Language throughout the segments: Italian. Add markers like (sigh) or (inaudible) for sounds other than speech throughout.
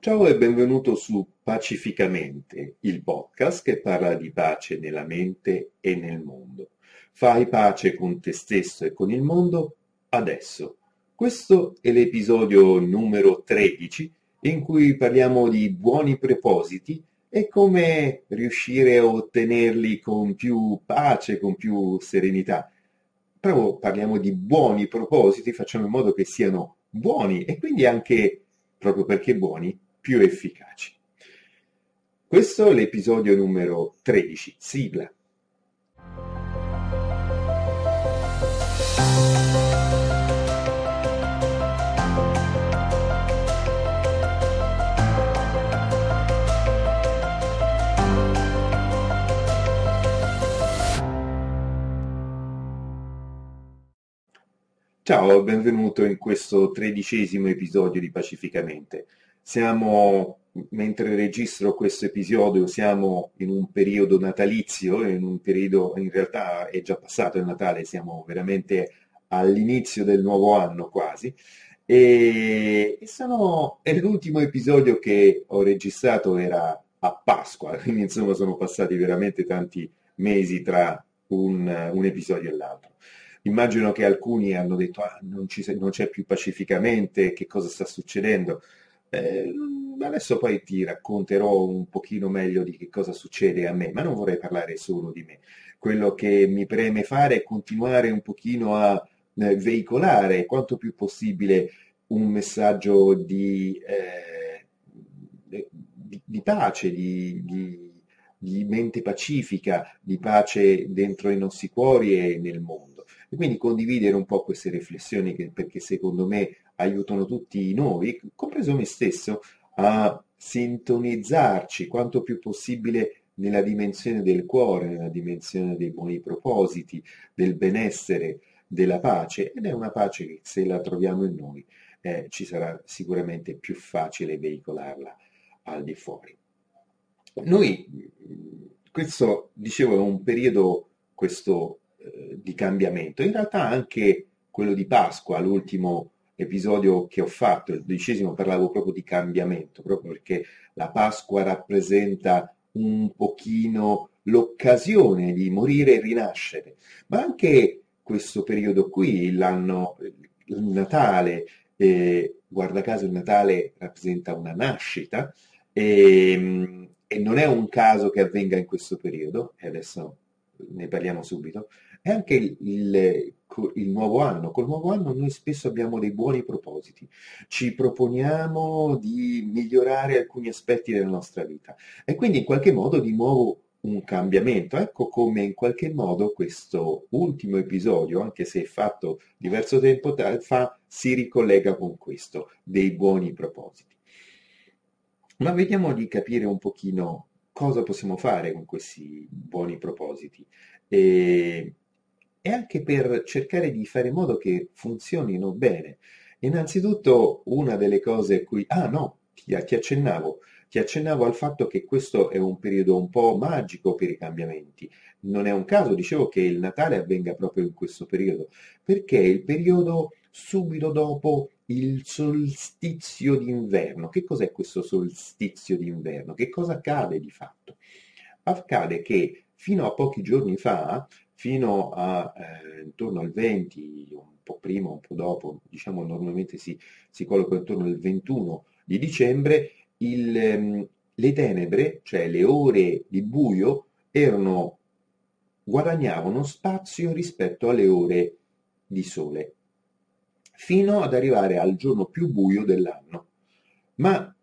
Ciao e benvenuto su Pacificamente, il podcast che parla di pace nella mente e nel mondo. Fai pace con te stesso e con il mondo adesso. Questo è l'episodio numero 13 in cui parliamo di buoni propositi e come riuscire a ottenerli con più pace, con più serenità. Proprio parliamo di buoni propositi, facciamo in modo che siano buoni e quindi anche, proprio perché buoni, più efficaci. Questo è l'episodio numero 13, sigla. Ciao, benvenuto in questo tredicesimo episodio di Pacificamente. Siamo, mentre registro questo episodio, siamo in un periodo natalizio, in un periodo, in realtà è già passato il Natale, siamo veramente all'inizio del nuovo anno quasi. E, sono, è l'ultimo episodio che ho registrato era a Pasqua, (laughs) quindi insomma sono passati veramente tanti mesi tra un, un episodio e l'altro. Immagino che alcuni hanno detto ah, non, ci, non c'è più pacificamente, che cosa sta succedendo. Eh, adesso poi ti racconterò un pochino meglio di che cosa succede a me, ma non vorrei parlare solo di me. Quello che mi preme fare è continuare un pochino a eh, veicolare quanto più possibile un messaggio di, eh, di, di pace, di, di, di mente pacifica, di pace dentro i nostri cuori e nel mondo e quindi condividere un po' queste riflessioni che, perché secondo me aiutano tutti noi, compreso me stesso, a sintonizzarci quanto più possibile nella dimensione del cuore, nella dimensione dei buoni propositi, del benessere, della pace ed è una pace che se la troviamo in noi eh, ci sarà sicuramente più facile veicolarla al di fuori. Noi, questo dicevo, è un periodo, questo eh, di cambiamento. In realtà anche quello di Pasqua, l'ultimo episodio che ho fatto, il dodicesimo, parlavo proprio di cambiamento, proprio perché la Pasqua rappresenta un pochino l'occasione di morire e rinascere, ma anche questo periodo qui, l'anno, il Natale, eh, guarda caso il Natale rappresenta una nascita e, ehm, e non è un caso che avvenga in questo periodo, e adesso ne parliamo subito, è anche il, il, il, nuovo anno. Col nuovo anno noi spesso abbiamo dei buoni propositi, ci proponiamo di migliorare alcuni aspetti della nostra vita e quindi in qualche modo di nuovo un cambiamento. Ecco come in qualche modo questo ultimo episodio, anche se fatto diverso tempo fa, si ricollega con questo, dei buoni propositi. Ma vediamo di capire un pochino cosa possiamo fare con questi buoni propositi e, e anche per cercare di fare in modo che funzionino bene. Innanzitutto una delle cose a cui... Ah no, ti, ti accennavo, ti accennavo al fatto che questo è un periodo un po' magico per i cambiamenti. Non è un caso, dicevo, che il Natale avvenga proprio in questo periodo, perché è il periodo subito dopo il solstizio d'inverno. Che cos'è questo solstizio d'inverno? Che cosa accade di fatto? Accade che fino a pochi giorni fa, fino a eh, intorno al 20, un po' prima, un po' dopo, diciamo normalmente si, si colloca intorno al 21 di dicembre, il, ehm, le tenebre, cioè le ore di buio, erano, guadagnavano spazio rispetto alle ore di sole fino ad arrivare al giorno più buio dell'anno. Ma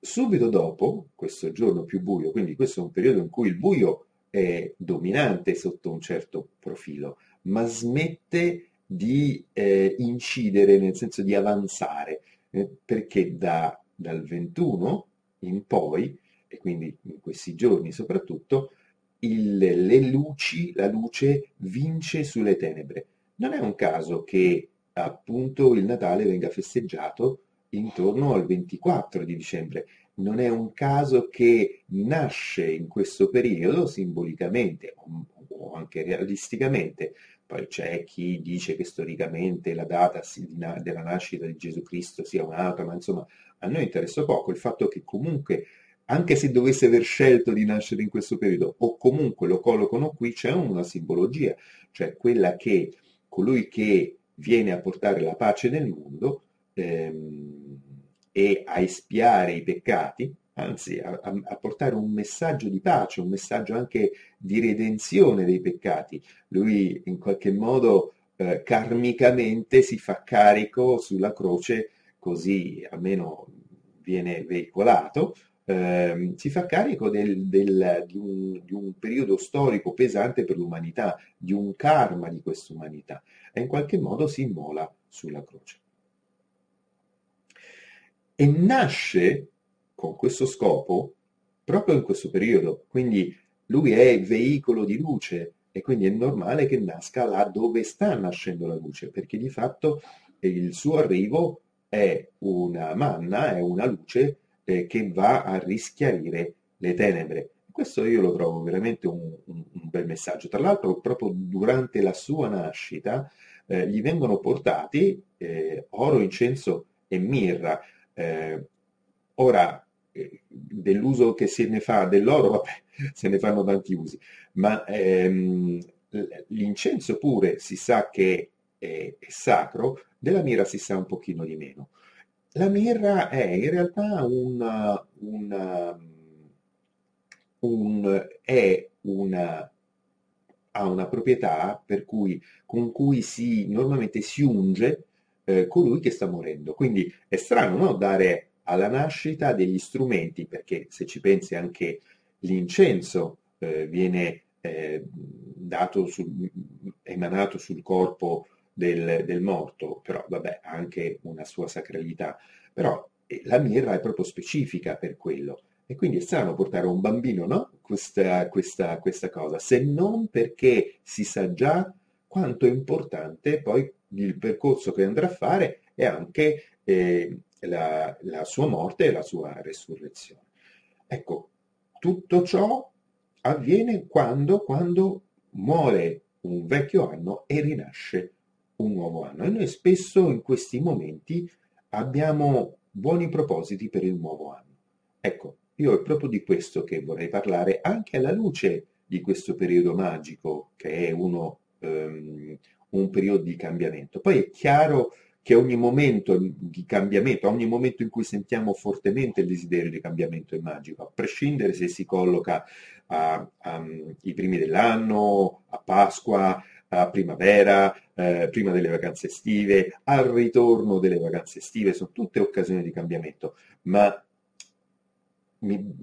subito dopo questo giorno più buio, quindi questo è un periodo in cui il buio è dominante sotto un certo profilo, ma smette di eh, incidere, nel senso di avanzare, eh, perché da, dal 21 in poi, e quindi in questi giorni soprattutto, il, le luci, la luce vince sulle tenebre. Non è un caso che appunto il Natale venga festeggiato intorno al 24 di dicembre. Non è un caso che nasce in questo periodo simbolicamente o anche realisticamente, poi c'è chi dice che storicamente la data della nascita di Gesù Cristo sia un'altra, ma insomma a noi interessa poco il fatto che comunque anche se dovesse aver scelto di nascere in questo periodo o comunque lo collocano qui, c'è una simbologia, cioè quella che colui che viene a portare la pace nel mondo ehm, e a espiare i peccati, anzi a, a, portare un messaggio di pace, un messaggio anche di redenzione dei peccati. Lui in qualche modo eh, karmicamente si fa carico sulla croce, così almeno viene veicolato, eh, si fa carico del, del, di, un, di, un, periodo storico pesante per l'umanità, di un karma di questa umanità e in qualche modo si immola sulla croce. E nasce con questo scopo proprio in questo periodo, quindi lui è veicolo di luce e quindi è normale che nasca là dove sta nascendo la luce, perché di fatto il suo arrivo è una manna, è una luce eh, che va a rischiarire le tenebre. Questo io lo trovo veramente un, un, un bel messaggio. Tra l'altro, proprio durante la sua nascita eh, gli vengono portati eh, oro, incenso e mirra. Eh, ora, eh, dell'uso che se ne fa dell'oro, (laughs) vabbè, se ne fanno tanti usi, ma ehm, l'incenso pure si sa che è, è sacro, della mirra si sa un pochino di meno. La mirra è in realtà una, una, un, è una, ha una proprietà per cui, con cui si, normalmente si unge eh, colui che sta morendo. Quindi è strano no? dare alla nascita degli strumenti, perché se ci pensi anche l'incenso eh, viene eh, sul, emanato sul corpo del, del morto, però vabbè, ha anche una sua sacralità. Però eh, la mirra è proprio specifica per quello. E quindi è strano portare un bambino no? questa, questa, questa cosa, se non perché si sa già quanto è importante poi il percorso che andrà a fare e anche eh, la, la, sua morte e la sua resurrezione. Ecco, tutto ciò avviene quando, quando muore un vecchio anno e rinasce un nuovo anno. E noi spesso in questi momenti abbiamo buoni propositi per il nuovo anno. Ecco, io è proprio di questo che vorrei parlare anche alla luce di questo periodo magico che è uno, um, un periodo di cambiamento. Poi è chiaro che ogni momento di cambiamento, ogni momento in cui sentiamo fortemente il desiderio di cambiamento è magico, a prescindere se si colloca ai primi dell'anno, a Pasqua, a primavera, eh, prima delle vacanze estive, al ritorno delle vacanze estive, sono tutte occasioni di cambiamento, ma mi,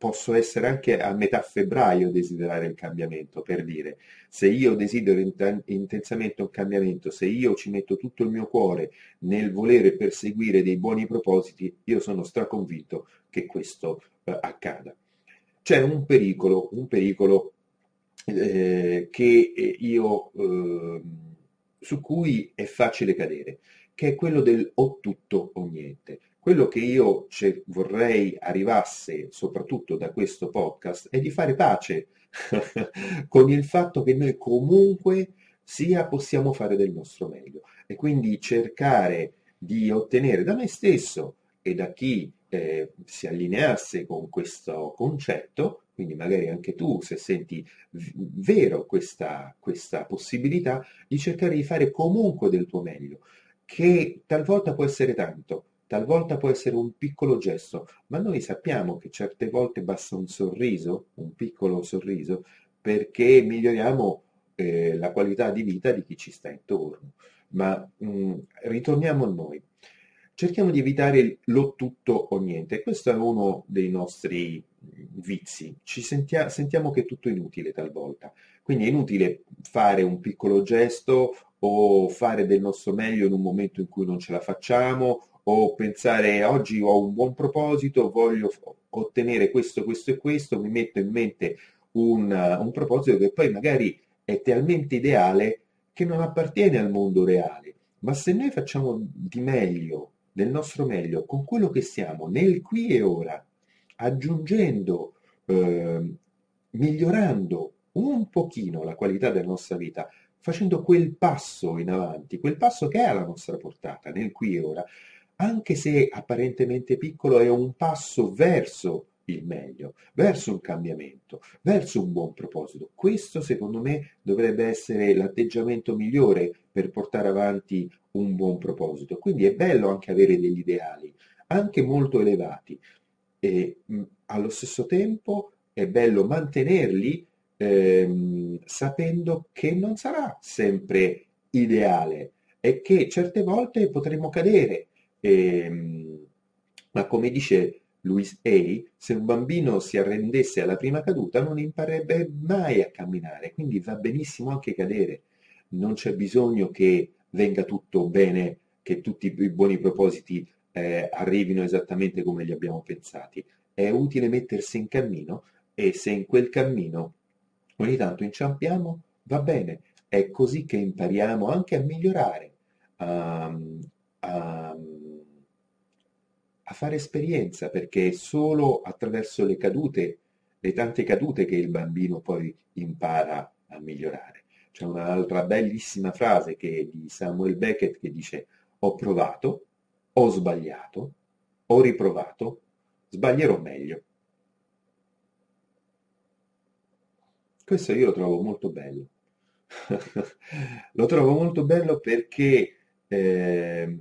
posso essere anche a metà febbraio desiderare il cambiamento, per dire, se io desidero int- intensamente un cambiamento, se io ci metto tutto il mio cuore nel volere perseguire dei buoni propositi, io sono straconvinto che questo eh, accada. C'è un pericolo, un pericolo eh, che io, eh, su cui è facile cadere, che è quello del o tutto o niente. Quello che io vorrei arrivasse soprattutto da questo podcast è di fare pace (laughs) con il fatto che noi comunque sia possiamo fare del nostro meglio. E quindi cercare di ottenere da me stesso e da chi eh, si allineasse con questo concetto quindi magari anche tu, se senti vero questa, questa possibilità, di cercare di fare comunque del tuo meglio, che talvolta può essere tanto, talvolta può essere un piccolo gesto, ma noi sappiamo che certe volte basta un sorriso, un piccolo sorriso, perché miglioriamo eh, la qualità di vita di chi ci sta intorno. Ma mh, mm, ritorniamo a noi. Cerchiamo di evitare lo tutto o niente. Questo è uno dei nostri vizi. Ci sentia, sentiamo che è tutto inutile talvolta. Quindi è inutile fare un piccolo gesto o fare del nostro meglio in un momento in cui non ce la facciamo o pensare oggi ho un buon proposito, voglio ottenere questo, questo e questo, mi metto in mente un, un proposito che poi magari è talmente ideale che non appartiene al mondo reale. Ma se noi facciamo di meglio del nostro meglio con quello che siamo nel qui e ora, aggiungendo, eh, migliorando un pochino la qualità della nostra vita facendo quel passo in avanti, quel passo che è alla nostra portata, nel qui e ora, anche se apparentemente piccolo, è un passo verso il meglio, verso un cambiamento, verso un buon proposito. Questo secondo me dovrebbe essere l'atteggiamento migliore per portare avanti un buon proposito. Quindi è bello anche avere degli ideali, anche molto elevati, e mh, allo stesso tempo è bello mantenerli ehm, sapendo che non sarà sempre ideale e che certe volte potremo cadere. Ehm, ma come dice Louis A., se un bambino si arrendesse alla prima caduta non imparerebbe mai a camminare, quindi va benissimo anche cadere. Non c'è bisogno che venga tutto bene, che tutti i buoni propositi eh, arrivino esattamente come li abbiamo pensati. È utile mettersi in cammino e se in quel cammino ogni tanto inciampiamo, va bene. È così che impariamo anche a migliorare, a, a a fare esperienza, perché è solo attraverso le cadute, le tante cadute, che il bambino poi impara a migliorare. C'è un'altra bellissima frase che di Samuel Beckett che dice ho provato, ho sbagliato, ho riprovato, sbaglierò meglio. Questo io lo trovo molto bello. (laughs) lo trovo molto bello perché eh,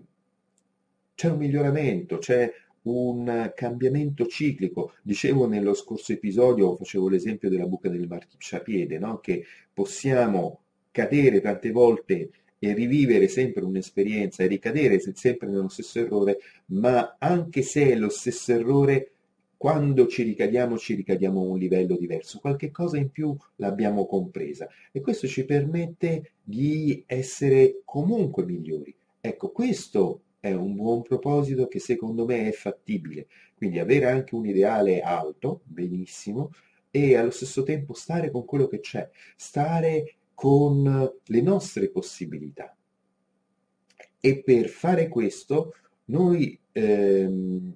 c'è un miglioramento, c'è un cambiamento ciclico. Dicevo nello scorso episodio, facevo l'esempio della buca del marciapiede, no? che possiamo cadere tante volte e rivivere sempre un'esperienza e ricadere sempre nello stesso errore, ma anche se è lo stesso errore, quando ci ricadiamo ci ricadiamo a un livello diverso, qualche cosa in più l'abbiamo compresa e questo ci permette di essere comunque migliori. Ecco, questo è un buon proposito che secondo me è fattibile. Quindi avere anche un ideale alto, benissimo, e allo stesso tempo stare con quello che c'è, stare con le nostre possibilità. E per fare questo noi ehm,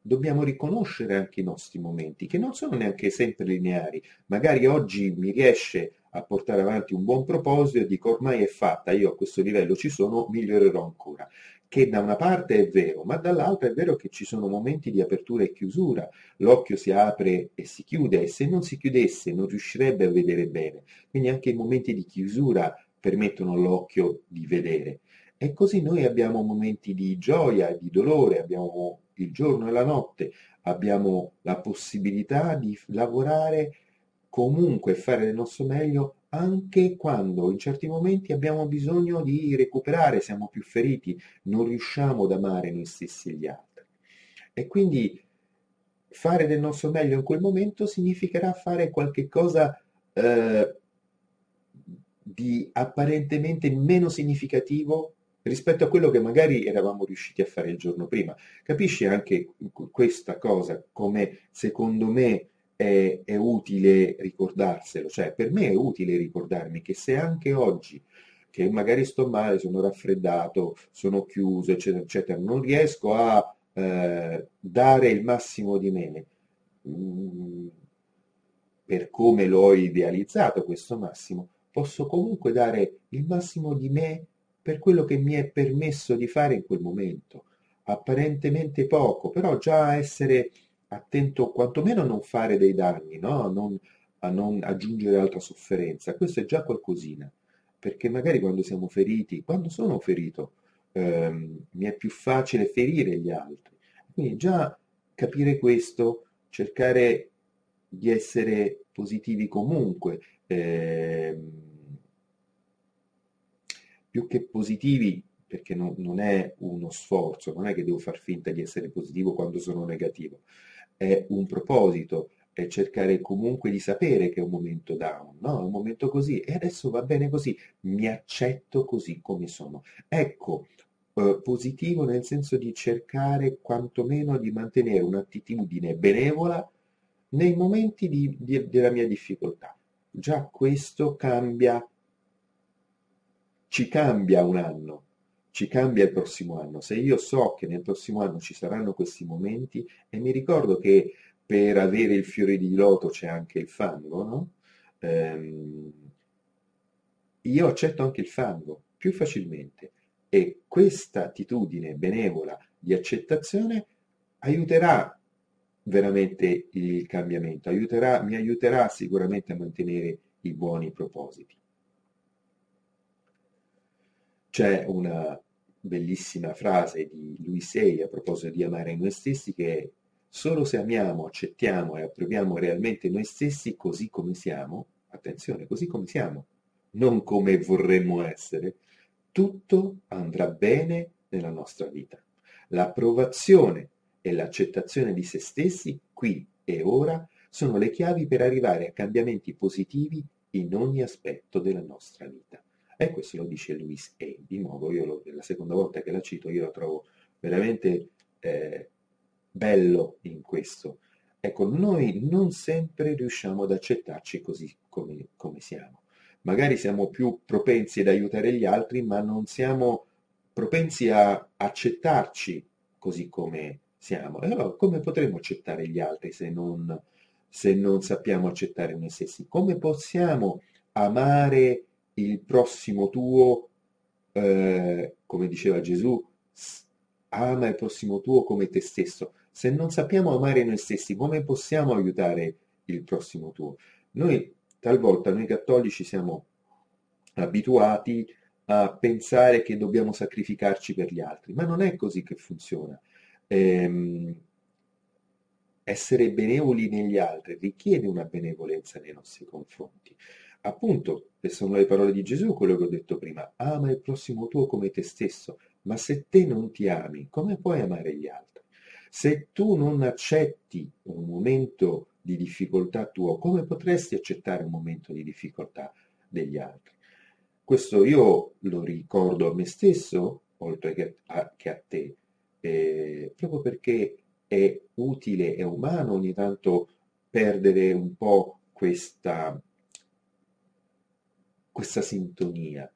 dobbiamo riconoscere anche i nostri momenti, che non sono neanche sempre lineari. Magari oggi mi riesce a portare avanti un buon proposito e dico ormai è fatta, io a questo livello ci sono, migliorerò ancora che da una parte è vero, ma dall'altra è vero che ci sono momenti di apertura e chiusura, l'occhio si apre e si chiude e se non si chiudesse non riuscirebbe a vedere bene, quindi anche i momenti di chiusura permettono all'occhio di vedere. E così noi abbiamo momenti di gioia di dolore, abbiamo il giorno e la notte, abbiamo la possibilità di lavorare comunque fare del nostro meglio anche quando in certi momenti abbiamo bisogno di recuperare, siamo più feriti, non riusciamo ad amare noi stessi e gli altri. E quindi fare del nostro meglio in quel momento significherà fare qualche cosa eh, di apparentemente meno significativo rispetto a quello che magari eravamo riusciti a fare il giorno prima. Capisci anche questa cosa come secondo me è, è utile ricordarselo, cioè per me è utile ricordarmi che se anche oggi che magari sto male, sono raffreddato, sono chiuso, eccetera, eccetera, non riesco a eh, dare il massimo di me mh, mm, per come l'ho idealizzato questo massimo, posso comunque dare il massimo di me per quello che mi è permesso di fare in quel momento. Apparentemente poco, però già essere attento quantomeno a non fare dei danni, no? a, non, a non aggiungere altra sofferenza. Questo è già qualcosina, perché magari quando siamo feriti, quando sono ferito, ehm, mi è più facile ferire gli altri. Quindi già capire questo, cercare di essere positivi comunque, ehm, più che positivi perché non, non, è uno sforzo, non è che devo far finta di essere positivo quando sono negativo, è un proposito, è cercare comunque di sapere che è un momento down, no? È un momento così e adesso va bene così, mi accetto così come sono. Ecco, eh, positivo nel senso di cercare quantomeno di mantenere un'attitudine benevola nei momenti di, di, della mia difficoltà. Già questo cambia, ci cambia un anno, ci cambia il prossimo anno. Se io so che nel prossimo anno ci saranno questi momenti e mi ricordo che per avere il fiore di loto c'è anche il fango, no? Ehm, io accetto anche il fango più facilmente e questa attitudine benevola di accettazione aiuterà veramente il cambiamento, aiuterà, mi aiuterà sicuramente a mantenere i buoni propositi. C'è una bellissima frase di Louis Hay a proposito di amare noi stessi che è solo se amiamo, accettiamo e approviamo realmente noi stessi così come siamo, attenzione, così come siamo, non come vorremmo essere, tutto andrà bene nella nostra vita. L'approvazione e l'accettazione di se stessi, qui e ora, sono le chiavi per arrivare a cambiamenti positivi in ogni aspetto della nostra vita. E questo lo dice Louis A. Di nuovo, io lo, la seconda volta che la cito, io la trovo veramente eh, bello in questo. Ecco, noi non sempre riusciamo ad accettarci così come, come siamo. Magari siamo più propensi ad aiutare gli altri, ma non siamo propensi a accettarci così come siamo. E allora come potremmo accettare gli altri se non, se non sappiamo accettare noi stessi? Come possiamo amare il prossimo tuo, eh, come diceva Gesù, ama il prossimo tuo come te stesso. Se non sappiamo amare noi stessi, come possiamo aiutare il prossimo tuo? Noi talvolta, noi cattolici, siamo abituati a pensare che dobbiamo sacrificarci per gli altri, ma non è così che funziona. Ehm, essere benevoli negli altri richiede una benevolenza nei nostri confronti. Appunto, e sono le parole di Gesù, quello che ho detto prima, ama il prossimo tuo come te stesso, ma se te non ti ami, come puoi amare gli altri? Se tu non accetti un momento di difficoltà tuo, come potresti accettare un momento di difficoltà degli altri? Questo io lo ricordo a me stesso, oltre che a, che a te, eh, proprio perché è utile, è umano ogni tanto perdere un po' questa, questa sintonia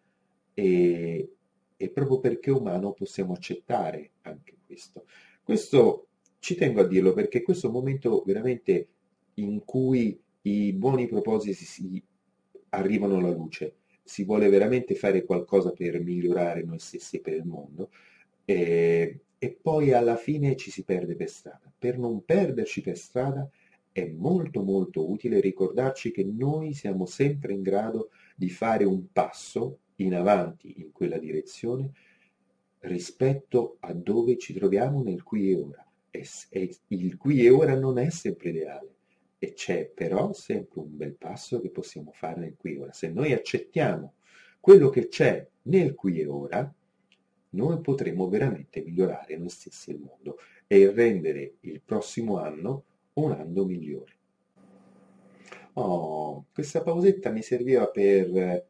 e, e proprio perché umano possiamo accettare anche questo. Questo ci tengo a dirlo perché questo è un momento veramente in cui i buoni propositi si arrivano alla luce, si vuole veramente fare qualcosa per migliorare noi stessi e per il mondo e, e poi alla fine ci si perde per strada. Per non perderci per strada è molto molto utile ricordarci che noi siamo sempre in grado di fare un passo in avanti in quella direzione rispetto a dove ci troviamo nel qui e ora. E, e il qui e ora non è sempre ideale e c'è però sempre un bel passo che possiamo fare nel qui e ora. Se noi accettiamo quello che c'è nel qui e ora, noi potremo veramente migliorare noi stessi il mondo e rendere il prossimo anno un anno migliore. Oh, questa pausetta mi serviva per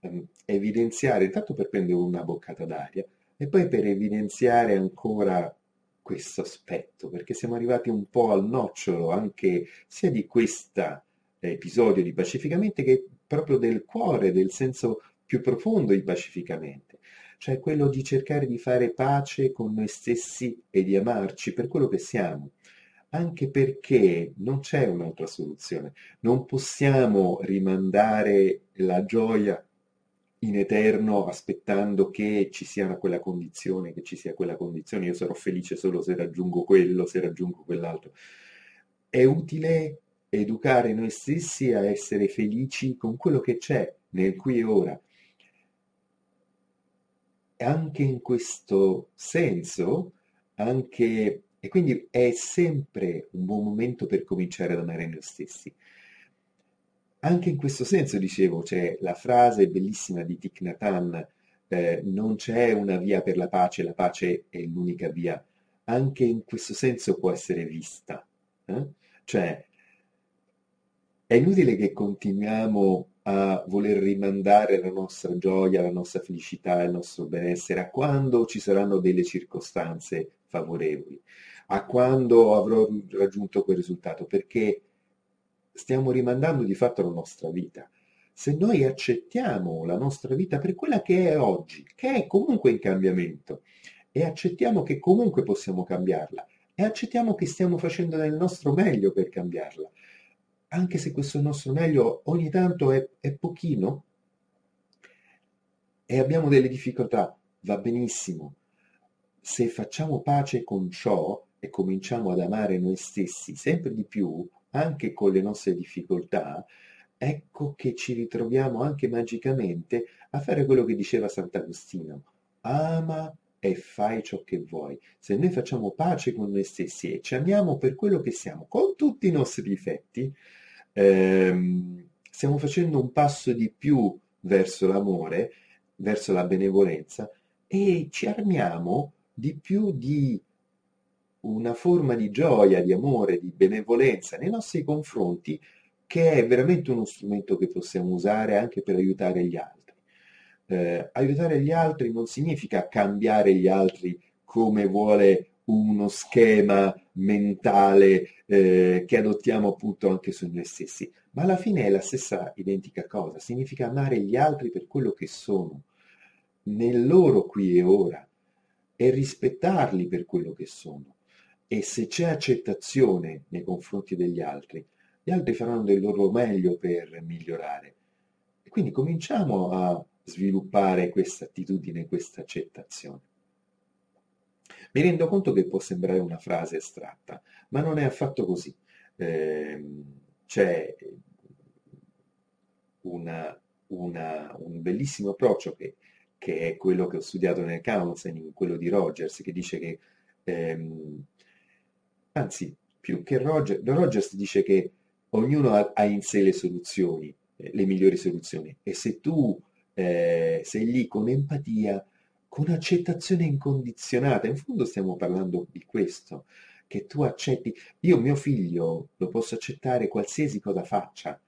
ehm, evidenziare, intanto per prendere una boccata d'aria e poi per evidenziare ancora questo aspetto, perché siamo arrivati un po' al nocciolo anche sia di questo episodio di Pacificamente che proprio del cuore, del senso più profondo di Pacificamente, cioè quello di cercare di fare pace con noi stessi e di amarci per quello che siamo, anche perché non c'è un'altra soluzione, non possiamo rimandare la gioia in eterno aspettando che ci sia quella condizione, che ci sia quella condizione, io sarò felice solo se raggiungo quello, se raggiungo quell'altro. È utile educare noi stessi a essere felici con quello che c'è nel qui e ora. Anche in questo senso, anche, e quindi è sempre un buon momento per cominciare ad amare noi stessi. Anche in questo senso, dicevo, c'è la frase bellissima di Thich Nhat eh, non c'è una via per la pace, la pace è l'unica via. Anche in questo senso può essere vista. Eh? Cioè, è inutile che continuiamo a voler rimandare la nostra gioia, la nostra felicità, il nostro benessere a quando ci saranno delle circostanze favorevoli, a quando avrò raggiunto quel risultato, perché stiamo rimandando di fatto la nostra vita. Se noi accettiamo la nostra vita per quella che è oggi, che è comunque in cambiamento, e accettiamo che comunque possiamo cambiarla, e accettiamo che stiamo facendo del nostro meglio per cambiarla, anche se questo nostro meglio ogni tanto è, è pochino, e abbiamo delle difficoltà, va benissimo. Se facciamo pace con ciò e cominciamo ad amare noi stessi sempre di più, anche con le nostre difficoltà, ecco che ci ritroviamo anche magicamente a fare quello che diceva Sant'Agostino. Ama e fai ciò che vuoi. Se noi facciamo pace con noi stessi e ci amiamo per quello che siamo, con tutti i nostri difetti, ehm, stiamo facendo un passo di più verso l'amore, verso la benevolenza e ci armiamo di più di una forma di gioia, di amore, di benevolenza nei nostri confronti che è veramente uno strumento che possiamo usare anche per aiutare gli altri eh, aiutare gli altri non significa cambiare gli altri come vuole uno schema mentale eh, che adottiamo appunto anche su noi stessi, ma alla fine è la stessa identica cosa, significa amare gli altri per quello che sono, nel loro qui e ora, e rispettarli per quello che sono. E se c'è accettazione nei confronti degli altri, gli altri faranno del loro meglio per migliorare. E quindi cominciamo a sviluppare questa attitudine, questa accettazione. Mi rendo conto che può sembrare una frase astratta, ma non è affatto così. Eh, c'è una, una, un bellissimo approccio che, che, è quello che ho studiato nel counseling, quello di Rogers, che dice che, ehm, anzi, più che Rogers, Rogers dice che ognuno ha, ha in sé le soluzioni, eh, le migliori soluzioni, e se tu eh, sei lì con empatia, con accettazione incondizionata. In fondo stiamo parlando di questo, che tu accetti. Io mio figlio lo posso accettare qualsiasi cosa faccia.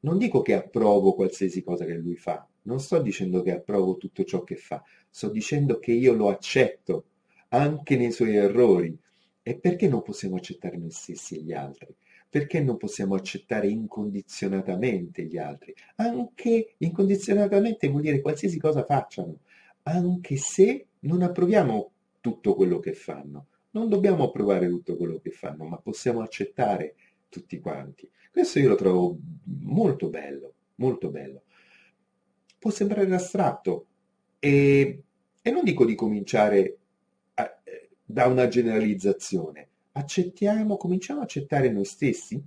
Non dico che approvo qualsiasi cosa che lui fa, non sto dicendo che approvo tutto ciò che fa, sto dicendo che io lo accetto anche nei suoi errori. E perché non possiamo accettare noi stessi e gli altri? perché non possiamo accettare incondizionatamente gli altri? Anche incondizionatamente vuol dire qualsiasi cosa facciano, anche se non approviamo tutto quello che fanno. Non dobbiamo approvare tutto quello che fanno, ma possiamo accettare tutti quanti. Questo io lo trovo molto bello, molto bello. Può sembrare astratto e, e non dico di cominciare da una generalizzazione, accettiamo, cominciamo a accettare noi stessi?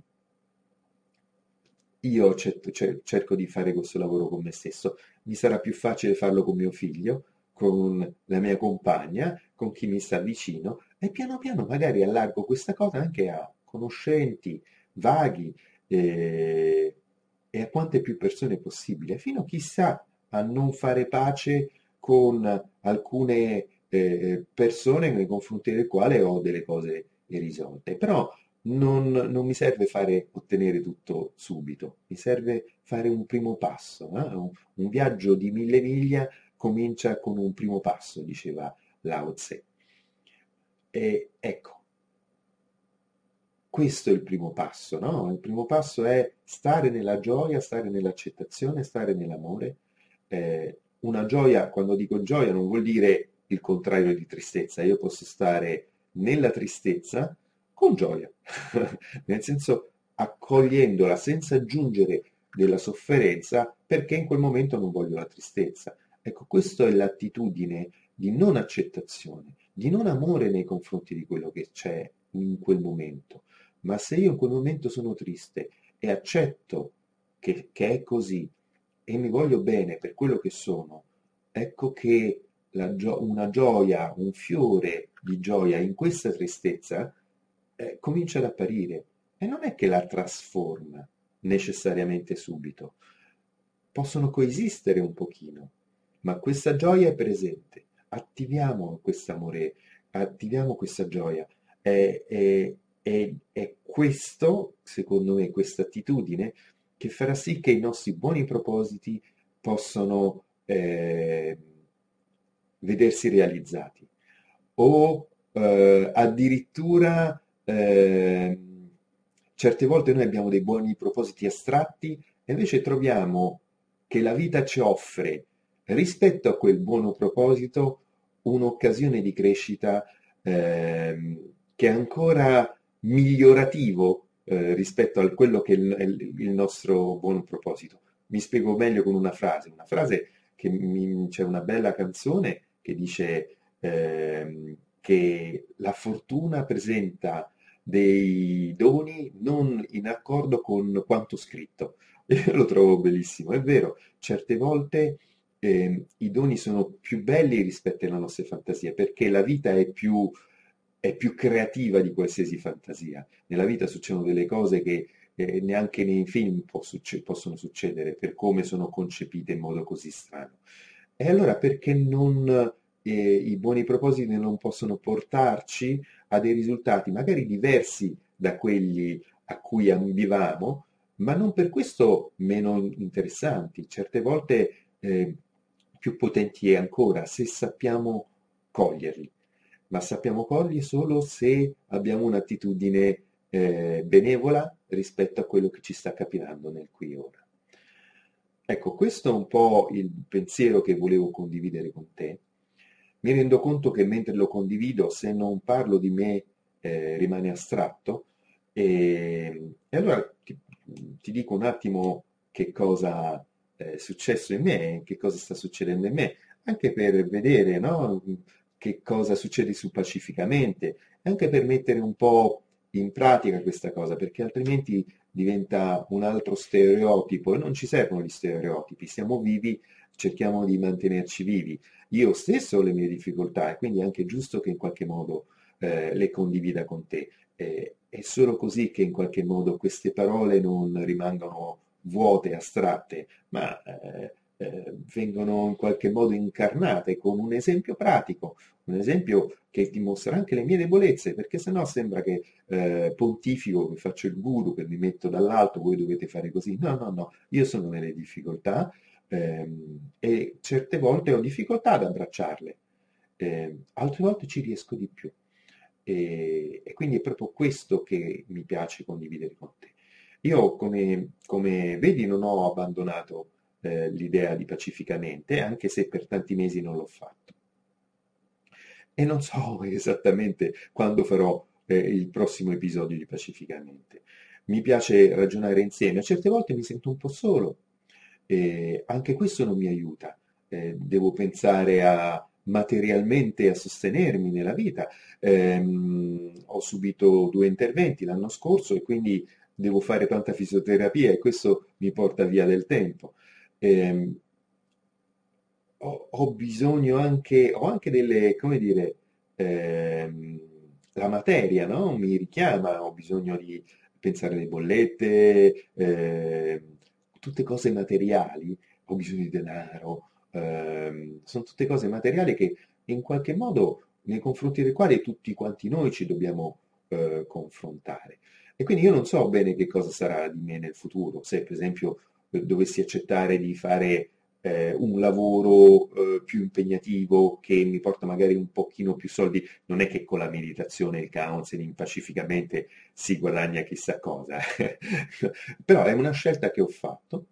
Io accetto, cerco di fare questo lavoro con me stesso, mi sarà più facile farlo con mio figlio, con la mia compagna, con chi mi sta vicino e piano piano magari allargo questa cosa anche a conoscenti, vaghi eh, e a quante più persone possibile, fino chissà a non fare pace con alcune eh, persone nei confronti delle quali ho delle cose risolte. Però non, non, mi serve fare, ottenere tutto subito, mi serve fare un primo passo. Eh? Un, un, viaggio di mille miglia comincia con un primo passo, diceva Lao Tse. E ecco, questo è il primo passo, no? Il primo passo è stare nella gioia, stare nell'accettazione, stare nell'amore. Eh, una gioia, quando dico gioia, non vuol dire il contrario di tristezza, io posso stare nella tristezza con gioia, (laughs) nel senso accogliendola senza aggiungere della sofferenza perché in quel momento non voglio la tristezza. Ecco, questa è l'attitudine di non accettazione, di non amore nei confronti di quello che c'è in quel momento. Ma se io in quel momento sono triste e accetto che, che è così e mi voglio bene per quello che sono, ecco che gio- una gioia, un fiore di gioia in questa tristezza eh, comincia ad apparire e non è che la trasforma necessariamente subito. Possono coesistere un pochino, ma questa gioia è presente. Attiviamo quest'amore, attiviamo questa gioia. È, è, è, è questo, secondo me, questa attitudine che farà sì che i nostri buoni propositi possano eh, vedersi realizzati o eh, addirittura eh, certe volte noi abbiamo dei buoni propositi astratti e invece troviamo che la vita ci offre rispetto a quel buono proposito un'occasione di crescita eh, che è ancora migliorativo eh, rispetto a quello che è il, il nostro buon proposito. Mi spiego meglio con una frase, una frase che mi, c'è una bella canzone che dice eh, che la fortuna presenta dei doni non in accordo con quanto scritto. (laughs) Io lo trovo bellissimo, è vero, certe volte eh, i doni sono più belli rispetto alla nostra fantasia, perché la vita è più, è più creativa di qualsiasi fantasia. Nella vita succedono delle cose che eh, neanche nei film succe- possono succedere per come sono concepite in modo così strano. E allora perché non, eh, i buoni propositi non possono portarci a dei risultati magari diversi da quelli a cui ambivamo, ma non per questo meno interessanti, certe volte eh, più potenti ancora, se sappiamo coglierli, ma sappiamo coglierli solo se abbiamo un'attitudine eh, benevola rispetto a quello che ci sta capitando nel qui e ora. Ecco, questo è un po' il pensiero che volevo condividere con te. Mi rendo conto che mentre lo condivido, se non parlo di me, eh, rimane astratto. E, e allora ti, ti, dico un attimo che cosa è successo in me, che cosa sta succedendo in me, anche per vedere no, che cosa succede su pacificamente, anche per mettere un po' in pratica questa cosa, perché altrimenti diventa un altro stereotipo e non ci servono gli stereotipi, siamo vivi, cerchiamo di mantenerci vivi. Io stesso ho le mie difficoltà e quindi è anche giusto che in qualche modo eh, le condivida con te. Eh, è solo così che in qualche modo queste parole non rimangono vuote, astratte, ma eh, eh, vengono in qualche modo incarnate con un esempio pratico, un esempio che dimostra anche le mie debolezze, perché sennò sembra che eh, pontifico, che faccio il guru, che mi metto dall'alto, voi dovete fare così. No, no, no, io sono nelle difficoltà ehm, e certe volte ho difficoltà ad abbracciarle, eh, altre volte ci riesco di più. E, e, quindi è proprio questo che mi piace condividere con te. Io, come, come vedi, non ho abbandonato eh, l'idea di pacificamente, anche se per tanti mesi non l'ho fatto. E non so (laughs) esattamente quando farò eh, il prossimo episodio di Pacificamente. Mi piace ragionare insieme, a certe volte mi sento un po' solo, e anche questo non mi aiuta. Eh, devo pensare a materialmente a sostenermi nella vita. Ehm, ho subito due interventi l'anno scorso e quindi devo fare tanta fisioterapia e questo mi porta via del tempo eh, ho, ho, bisogno anche, ho anche delle, come dire, ehm, la materia, no? Mi richiama, ho bisogno di pensare alle bollette, eh, tutte cose materiali, ho bisogno di denaro, eh, sono tutte cose materiali che in qualche modo nei confronti delle quali tutti quanti noi ci dobbiamo eh, confrontare. E quindi io non so bene che cosa sarà di me nel futuro, se per esempio dovessi accettare di fare eh, un lavoro eh, più impegnativo che mi porta magari un pochino più soldi, non è che con la meditazione e il counseling pacificamente si guadagna chissà cosa, (laughs) però è una scelta che ho fatto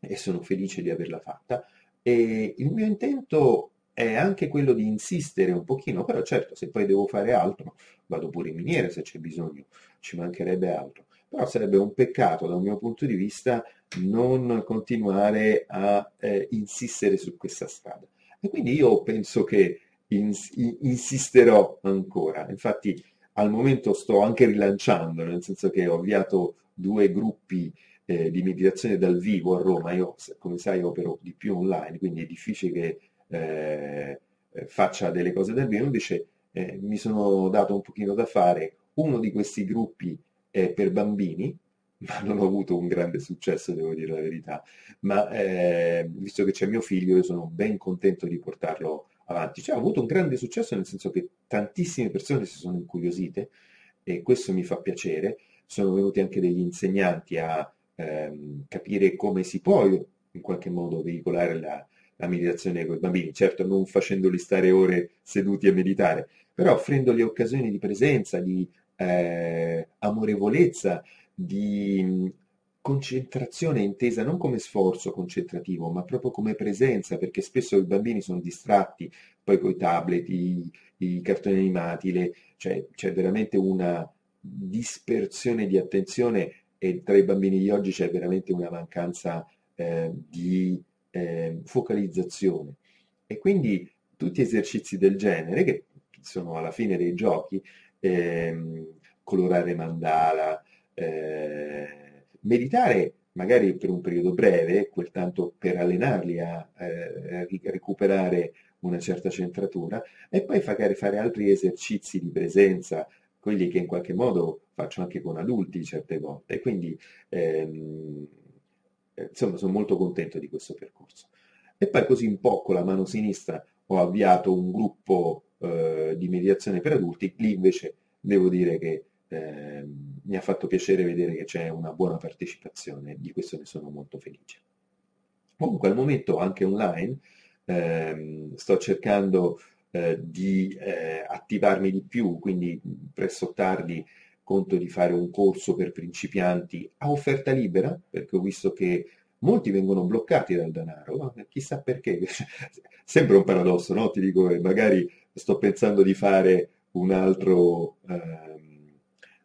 e sono felice di averla fatta. E il mio intento è anche quello di insistere un pochino, però certo se poi devo fare altro vado pure in miniera se c'è bisogno, ci mancherebbe altro però sarebbe un peccato da un mio punto di vista non continuare a eh, insistere su questa strada. E quindi io penso che ins- insisterò ancora. Infatti al momento sto anche rilanciando, nel senso che ho avviato due gruppi eh, di meditazione dal vivo a Roma. Io, come sai, opero di più online, quindi è difficile che eh, faccia delle cose dal vivo. Invece eh, mi sono dato un pochino da fare. Uno di questi gruppi eh, per bambini, ma non ho avuto un grande successo, devo dire la verità, ma eh, visto che c'è mio figlio, io sono ben contento di portarlo avanti. Cioè, ho avuto un grande successo nel senso che tantissime persone si sono incuriosite e questo mi fa piacere. Sono venuti anche degli insegnanti a ehm, capire come si può in qualche modo veicolare la, la meditazione con i bambini, certo non facendoli stare ore seduti a meditare, però offrendogli occasioni di presenza, di eh, amorevolezza, di concentrazione intesa non come sforzo concentrativo, ma proprio come presenza, perché spesso i bambini sono distratti poi con i tablet, i, i cartoni animati, le, cioè c'è veramente una dispersione di attenzione e tra i bambini di oggi c'è veramente una mancanza eh, di eh, focalizzazione. E quindi tutti esercizi del genere, che sono alla fine dei giochi, ehm, colorare mandala, eh, meditare magari per un periodo breve, quel tanto per allenarli a eh, recuperare una certa centratura, e poi magari fare altri esercizi di presenza, quelli che in qualche modo faccio anche con adulti certe volte. Quindi ehm, insomma sono molto contento di questo percorso. E poi così un po' con la mano sinistra ho avviato un gruppo eh, di mediazione per adulti, lì invece devo dire che eh, mi ha fatto piacere vedere che c'è una buona partecipazione, di questo ne sono molto felice. Comunque al momento anche online ehm, sto cercando eh, di eh, attivarmi di più, quindi presso tardi conto di fare un corso per principianti a offerta libera, perché ho visto che molti vengono bloccati dal denaro, chissà perché, (laughs) sembra un paradosso, no? Ti dico, magari sto pensando di fare un altro, ehm,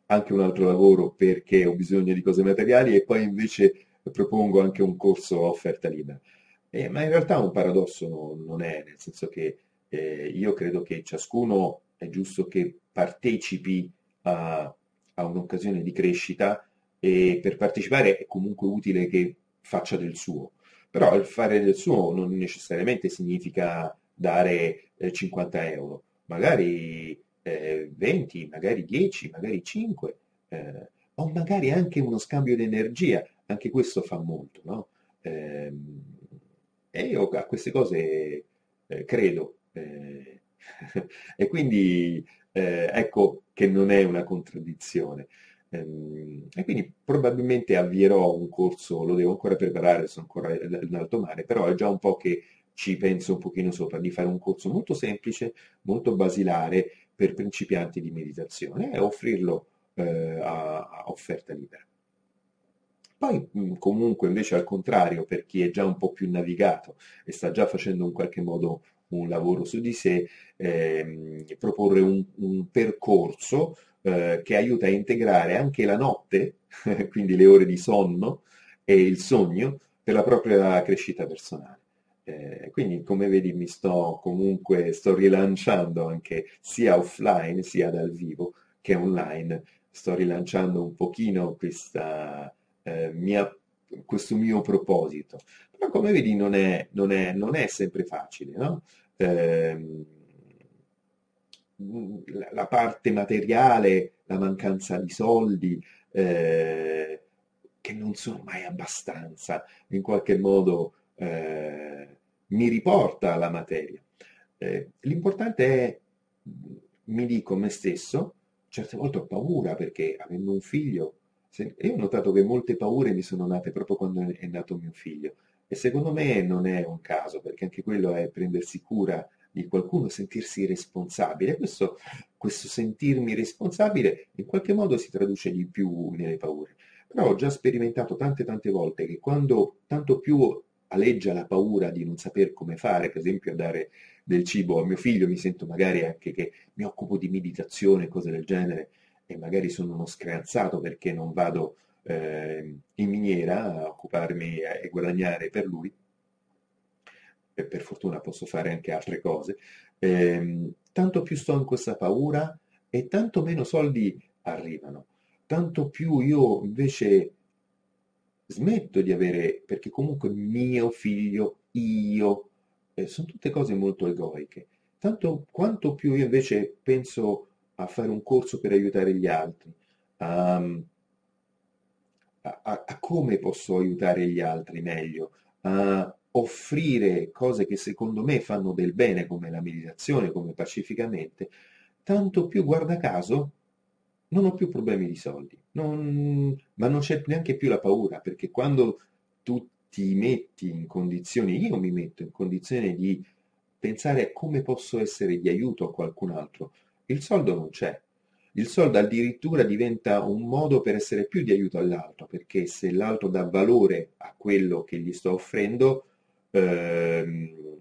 anche un altro lavoro perché ho bisogno di cose materiali e poi invece propongo anche un corso a offerta libera. Eh, ma in realtà un paradosso no, non è, nel senso che eh, io credo che ciascuno è giusto che partecipi a, a un'occasione di crescita e per partecipare è comunque utile che faccia del suo. Però il fare del suo non necessariamente significa dare eh, 50 euro, magari eh, 20, magari 10, magari 5, eh, o magari anche uno scambio di energia, anche questo fa molto, no? Ehm, e io a queste cose eh, credo. Eh, (laughs) e quindi eh, ecco che non è una contraddizione. Ehm, e quindi probabilmente avvierò un corso, lo devo ancora preparare, sono ancora in alto mare, però è già un po' che ci penso un pochino sopra, di fare un corso molto semplice, molto basilare per principianti di meditazione e offrirlo eh, a, a offerta libera. Poi comunque invece al contrario, per chi è già un po' più navigato e sta già facendo in qualche modo un lavoro su di sé, ehm, proporre un, un percorso eh, che aiuta a integrare anche la notte, (laughs) quindi le ore di sonno e il sogno, per la propria crescita personale. Eh, quindi come vedi mi sto comunque sto rilanciando anche sia offline sia dal vivo che online, sto rilanciando un pochino questa, eh, mia, questo mio proposito. Però come vedi non è, non è, non è sempre facile, no? eh, la parte materiale, la mancanza di soldi, eh, che non sono mai abbastanza, in qualche modo eh, mi riporta alla materia. Eh, l'importante è, mi dico a me stesso, certe volte ho paura perché avendo un figlio, se, io ho notato che molte paure mi sono nate proprio quando è nato mio figlio e secondo me non è un caso perché anche quello è prendersi cura di qualcuno, sentirsi responsabile. Questo, questo sentirmi responsabile in qualche modo si traduce di più nelle paure. Però ho già sperimentato tante tante volte che quando tanto più aleggia la paura di non saper come fare, per esempio a dare del cibo a mio figlio, mi sento magari anche che mi occupo di meditazione, cose del genere, e magari sono uno screanzato perché non vado eh, in miniera a occuparmi e guadagnare per lui, e per fortuna posso fare anche altre cose, eh, tanto più sto in questa paura e tanto meno soldi arrivano, tanto più io invece smetto di avere, perché comunque mio figlio, io, eh, sono tutte cose molto egoiche, tanto quanto più io invece penso a fare un corso per aiutare gli altri, a, a, a come posso aiutare gli altri meglio, a offrire cose che secondo me fanno del bene, come la meditazione, come pacificamente, tanto più, guarda caso, non ho più problemi di soldi, non, ma non c'è neanche più la paura, perché quando tu ti metti in condizioni, io mi metto in condizione di pensare a come posso essere di aiuto a qualcun altro, il soldo non c'è. Il soldo addirittura diventa un modo per essere più di aiuto all'altro, perché se l'altro dà valore a quello che gli sto offrendo, ehm,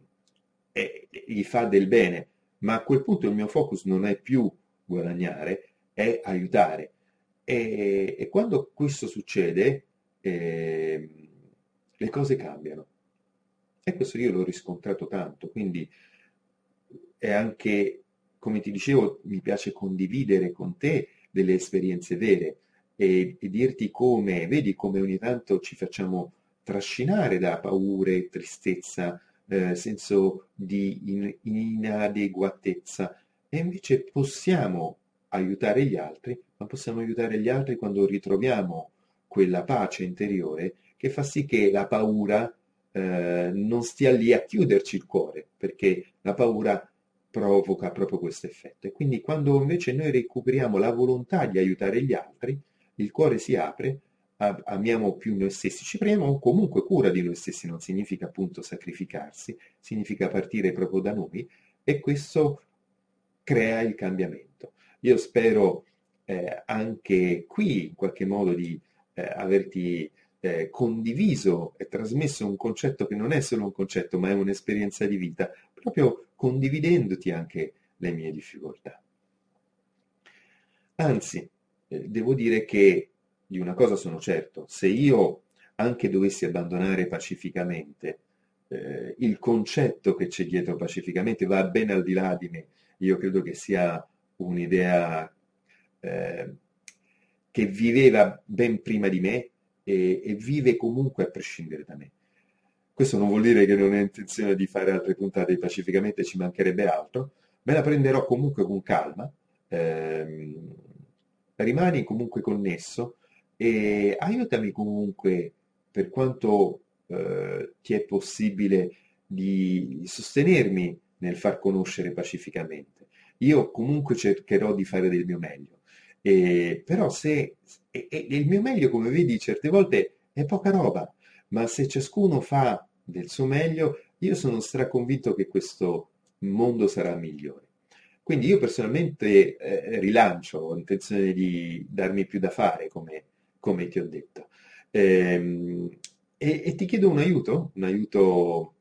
e, gli fa del bene, ma a quel punto il mio focus non è più guadagnare, è aiutare. E, e quando questo succede, eh, le cose cambiano. E questo io l'ho riscontrato tanto, quindi è anche, come ti dicevo, mi piace condividere con te delle esperienze vere e, e dirti come, vedi come ogni tanto ci facciamo trascinare da paure, tristezza, eh, senso di in, inadeguatezza e invece possiamo aiutare gli altri, ma possiamo aiutare gli altri quando ritroviamo quella pace interiore che fa sì che la paura eh, non stia lì a chiuderci il cuore, perché la paura provoca proprio questo effetto. E quindi quando invece noi recuperiamo la volontà di aiutare gli altri, il cuore si apre, amiamo più noi stessi, ci prendiamo comunque cura di noi stessi, non significa appunto sacrificarsi, significa partire proprio da noi e questo crea il cambiamento. Io spero eh, anche qui in qualche modo di eh, averti eh, condiviso e trasmesso un concetto che non è solo un concetto, ma è un'esperienza di vita, proprio condividendoti anche le mie difficoltà. Anzi, eh, devo dire che di una cosa sono certo, se io anche dovessi abbandonare pacificamente eh, il concetto che c'è dietro pacificamente va ben al di là di me, io credo che sia un'idea eh, che viveva ben prima di me e, e vive comunque a prescindere da me. Questo non vuol dire che non ho intenzione di fare altre puntate pacificamente, ci mancherebbe altro, me la prenderò comunque con calma, ehm, rimani comunque connesso e aiutami comunque per quanto eh, ti è possibile di sostenermi nel far conoscere pacificamente. Io comunque cercherò di fare del mio meglio, e, però se e, e il mio meglio, come vedi, certe volte è poca roba, ma se ciascuno fa del suo meglio, io sono straconvinto che questo mondo sarà migliore. Quindi io personalmente eh, rilancio, ho intenzione di darmi più da fare, come, come ti ho detto. Ehm, e, e, ti chiedo un aiuto, un aiuto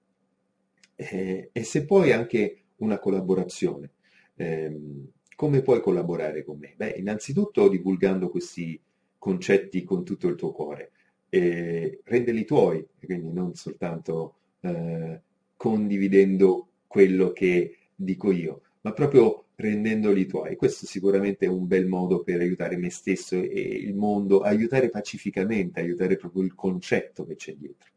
eh, e se puoi anche una collaborazione. Ehm, come puoi collaborare con me? Beh, innanzitutto divulgando questi concetti con tutto il tuo cuore e renderli tuoi, quindi non soltanto eh, condividendo quello che dico io, ma proprio rendendoli tuoi. Questo sicuramente è un bel modo per aiutare me stesso e il mondo, aiutare pacificamente, aiutare proprio il concetto che c'è dietro.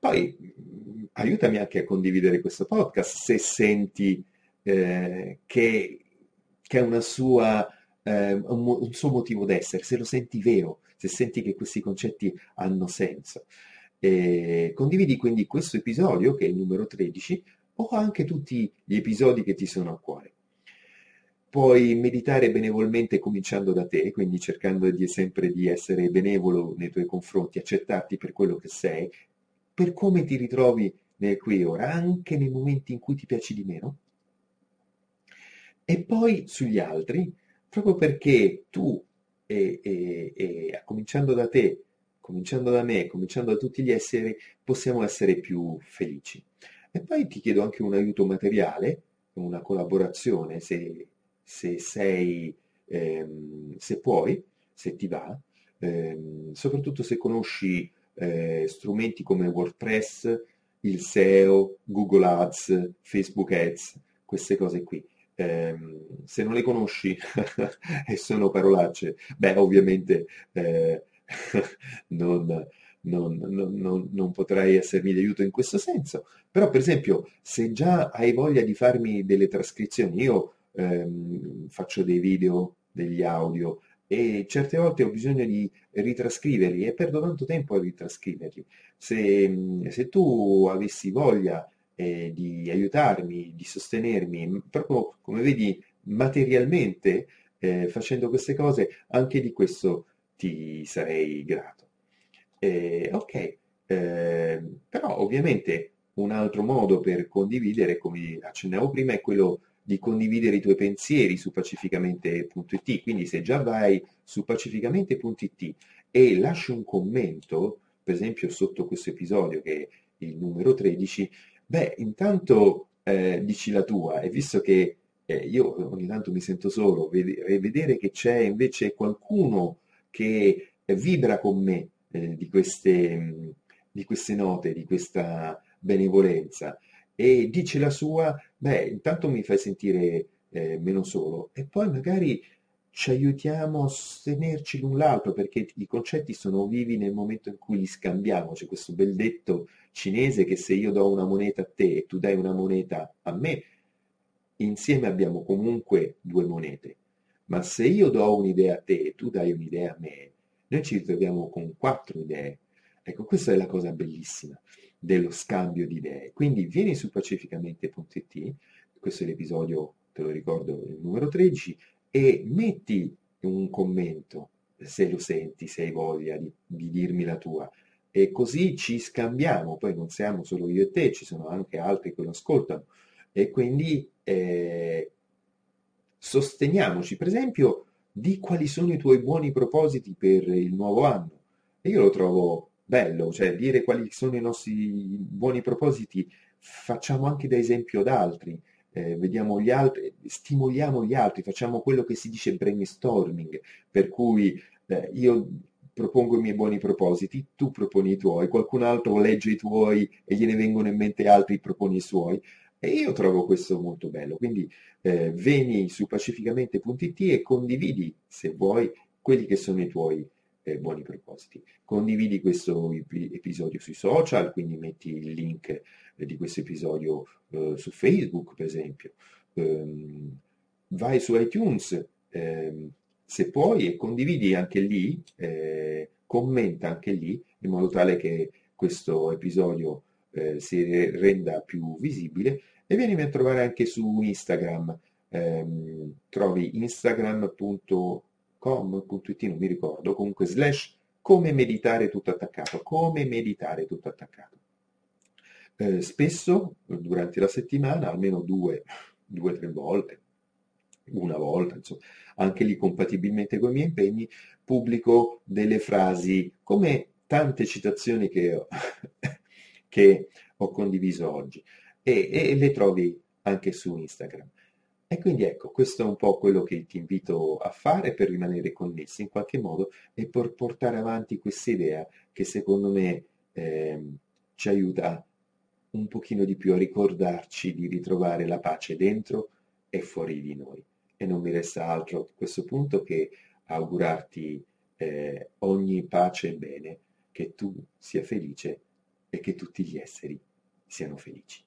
Poi mm, aiutami anche a condividere questo podcast se senti eh, che, ha una sua eh, un, un suo motivo d'essere, se lo senti vero, se senti che questi concetti hanno senso. E condividi quindi questo episodio, che è il numero 13, o anche tutti gli episodi che ti sono a cuore. Puoi meditare benevolmente cominciando da te, quindi cercando di, sempre di essere benevolo nei tuoi confronti, accettarti per quello che sei, per come ti ritrovi nel qui e ora, anche nei momenti in cui ti piaci di meno. E poi sugli altri, proprio perché tu, e, e, e, cominciando da te, cominciando da me, cominciando da tutti gli esseri, possiamo essere più felici. E poi ti chiedo anche un aiuto materiale, una collaborazione, se, se sei, ehm, se puoi, se ti va, ehm, soprattutto se conosci eh, strumenti come WordPress, il SEO, Google Ads, Facebook Ads, queste cose qui. Eh, se non le conosci (laughs) e sono parolacce, beh ovviamente eh, (laughs) non, non, non, non, potrai essermi di aiuto in questo senso, però per esempio se già hai voglia di farmi delle trascrizioni, io ehm, faccio dei video, degli audio e certe volte ho bisogno di ritrascriverli e perdo tanto tempo a ritrascriverli. Se, se tu avessi voglia eh, di aiutarmi, di sostenermi, proprio come vedi materialmente eh, facendo queste cose, anche di questo ti sarei grato. Eh, ok, però ovviamente un altro modo per condividere, come accennavo prima, è quello di condividere i tuoi pensieri su pacificamente.it. Quindi se già vai su pacificamente.it e lasci un commento, per esempio sotto questo episodio che è il numero 13, Beh, intanto eh, dici la tua, e visto che eh, io ogni tanto mi sento solo, ved- vedere che c'è invece qualcuno che vibra con me eh, di, queste, di queste note, di questa benevolenza e dice la sua, beh, intanto mi fai sentire eh, meno solo e poi magari ci aiutiamo a sostenerci l'un l'altro perché i concetti sono vivi nel momento in cui li scambiamo. C'è questo bel detto cinese che se io do una moneta a te e tu dai una moneta a me, insieme abbiamo comunque due monete. Ma se io do un'idea a te e tu dai un'idea a me, noi ci ritroviamo con quattro idee. Ecco, questa è la cosa bellissima dello scambio di idee. Quindi vieni su pacificamente.it, questo è l'episodio, te lo ricordo, il numero 13, e metti un commento se lo senti, se hai voglia di, di dirmi la tua. E così ci scambiamo, poi non siamo solo io e te, ci sono anche altri che lo ascoltano. E quindi eh, sosteniamoci. Per esempio, di quali sono i tuoi buoni propositi per il nuovo anno. E io lo trovo bello, cioè dire quali sono i nostri buoni propositi, facciamo anche da esempio ad altri eh, vediamo gli altri, stimoliamo gli altri, facciamo quello che si dice brainstorming, per cui eh, io propongo i miei buoni propositi, tu proponi i tuoi, qualcun altro legge i tuoi e gliene vengono in mente altri, proponi i suoi. E io trovo questo molto bello, quindi eh, vieni su pacificamente.it e condividi, se vuoi, quelli che sono i tuoi eh, buoni propositi. Condividi questo episodio sui social, quindi metti il link eh, di questo episodio eh, su Facebook, per esempio. Ehm, vai su iTunes, ehm, se puoi, e condividi anche lì, eh, commenta anche lì, in modo tale che questo episodio eh, si renda più visibile e vienimi a trovare anche su Instagram. Ehm, trovi instagram.com com.it, non mi ricordo, comunque slash come meditare tutto attaccato, come meditare tutto attaccato. Eh, spesso durante la settimana, almeno due, due tre volte, una volta, insomma, anche lì compatibilmente con i miei impegni, pubblico delle frasi come tante citazioni che ho, (laughs) che ho condiviso oggi e, e le trovi anche su Instagram. E quindi ecco, questo è un po' quello che ti invito a fare per rimanere connessi in qualche modo e per portare avanti questa idea che secondo me eh, ci aiuta un pochino di più a ricordarci di ritrovare la pace dentro e fuori di noi. E non mi resta altro a questo punto che augurarti eh, ogni pace e bene, che tu sia felice e che tutti gli esseri siano felici.